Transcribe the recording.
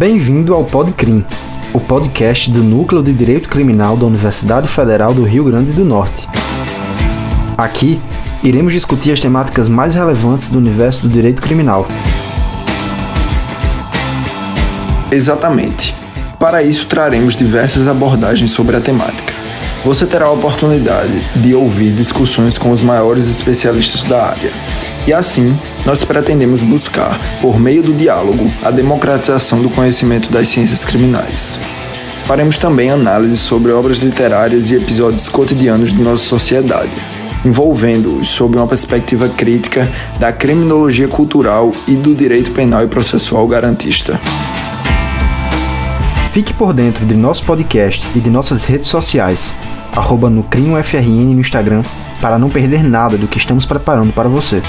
Bem-vindo ao Podcrim, o podcast do Núcleo de Direito Criminal da Universidade Federal do Rio Grande do Norte. Aqui, iremos discutir as temáticas mais relevantes do universo do direito criminal. Exatamente. Para isso, traremos diversas abordagens sobre a temática. Você terá a oportunidade de ouvir discussões com os maiores especialistas da área. E assim, nós pretendemos buscar, por meio do diálogo, a democratização do conhecimento das ciências criminais. Faremos também análises sobre obras literárias e episódios cotidianos de nossa sociedade, envolvendo-os sob uma perspectiva crítica da criminologia cultural e do direito penal e processual garantista. Fique por dentro de nosso podcast e de nossas redes sociais, arroba no Instagram, para não perder nada do que estamos preparando para você.